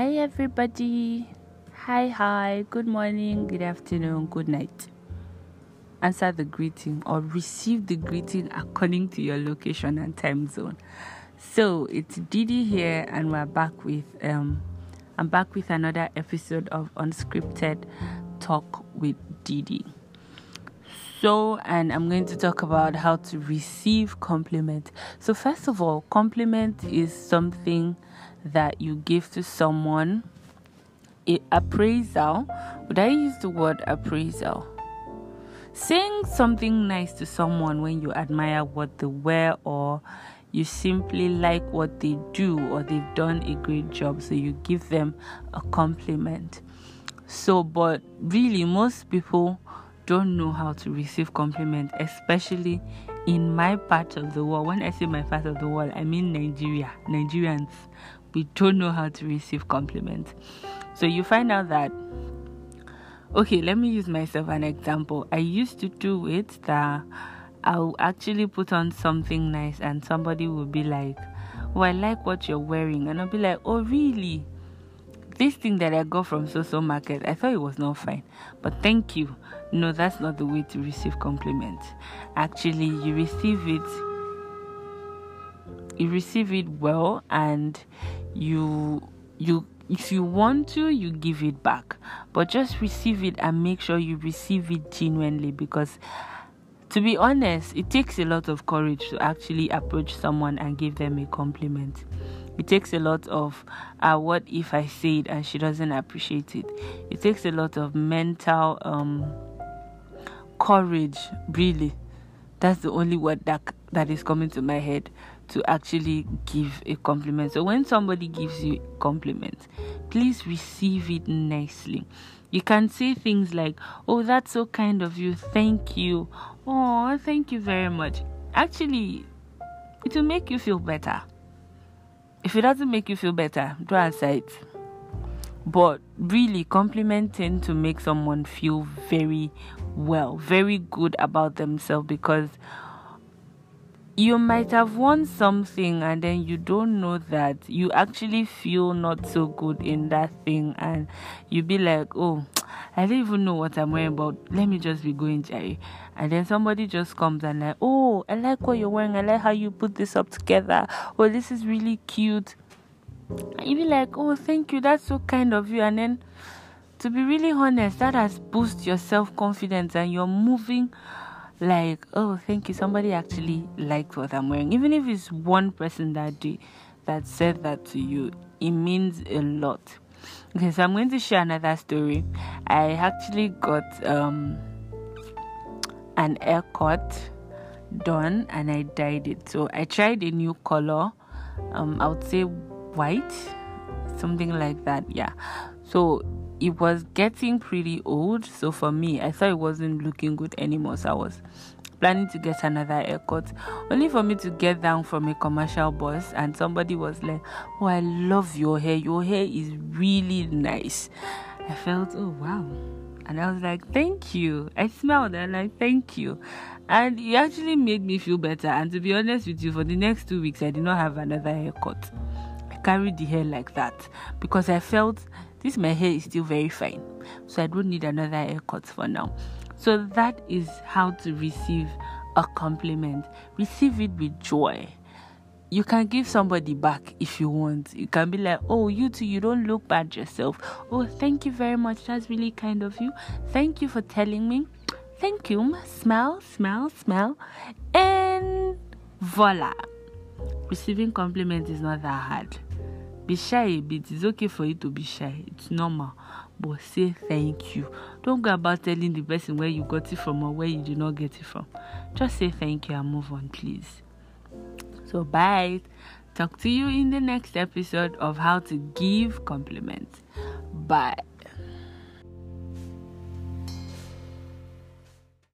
Hi, everybody. Hi, hi. Good morning, good afternoon, good night. Answer the greeting or receive the greeting according to your location and time zone. So it's Didi here, and we're back with um, I'm back with another episode of Unscripted Talk with Didi. So, and I'm going to talk about how to receive compliment. So, first of all, compliment is something that you give to someone. A appraisal. Would I use the word appraisal? Saying something nice to someone when you admire what they wear or you simply like what they do or they've done a great job, so you give them a compliment. So, but really, most people don't know how to receive compliment, especially in my part of the world. When I say my part of the world, I mean Nigeria. Nigerians, we don't know how to receive compliments. So you find out that okay, let me use myself an example. I used to do it that I'll actually put on something nice and somebody will be like, Oh, I like what you're wearing. And I'll be like, Oh, really? This thing that I got from Soso Market, I thought it was not fine. But thank you. No, that's not the way to receive compliments. Actually, you receive it you receive it well and you you if you want to you give it back but just receive it and make sure you receive it genuinely because to be honest, it takes a lot of courage to actually approach someone and give them a compliment. It takes a lot of, uh, what if I say it and she doesn't appreciate it? It takes a lot of mental um, courage, really. That's the only word that that is coming to my head to actually give a compliment. So when somebody gives you compliment, please receive it nicely. You can say things like, "Oh, that's so kind of you. Thank you." Oh, thank you very much. Actually, it will make you feel better. If it doesn't make you feel better, don't answer it. But really, complimenting to make someone feel very well, very good about themselves because you might have won something and then you don't know that you actually feel not so good in that thing and you be like oh i don't even know what i'm wearing but let me just be going jerry and then somebody just comes and like oh i like what you're wearing. I like how you put this up together. Oh this is really cute. And you be like oh thank you. That's so kind of you. And then to be really honest that has boosted your self-confidence and you're moving like, oh, thank you. Somebody actually liked what I'm wearing. Even if it's one person that day that said that to you, it means a lot. Okay, so I'm going to share another story. I actually got um an haircut done and I dyed it. So I tried a new color. Um, I would say white, something like that. Yeah. So it was getting pretty old. So for me, I thought it wasn't looking good anymore. So I was planning to get another haircut. Only for me to get down from a commercial bus and somebody was like, Oh, I love your hair. Your hair is really nice. I felt, oh wow. And I was like, Thank you. I smiled and like, thank you. And it actually made me feel better. And to be honest with you, for the next two weeks I did not have another haircut. I carried the hair like that because I felt this my hair is still very fine so i don't need another haircut for now so that is how to receive a compliment receive it with joy you can give somebody back if you want. You can be like, oh, you too, you don't look bad yourself. Oh, thank you very much. That's really kind of you. Thank you for telling me. Thank you. Smell, smell, smell. And voila. Receiving compliments is not that hard be shy a bit it's okay for you to be shy. It's normal. But say thank you. Don't go about telling the person where you got it from or where you did not get it from. Just say thank you and move on please. So bye. Talk to you in the next episode of how to give compliments. Bye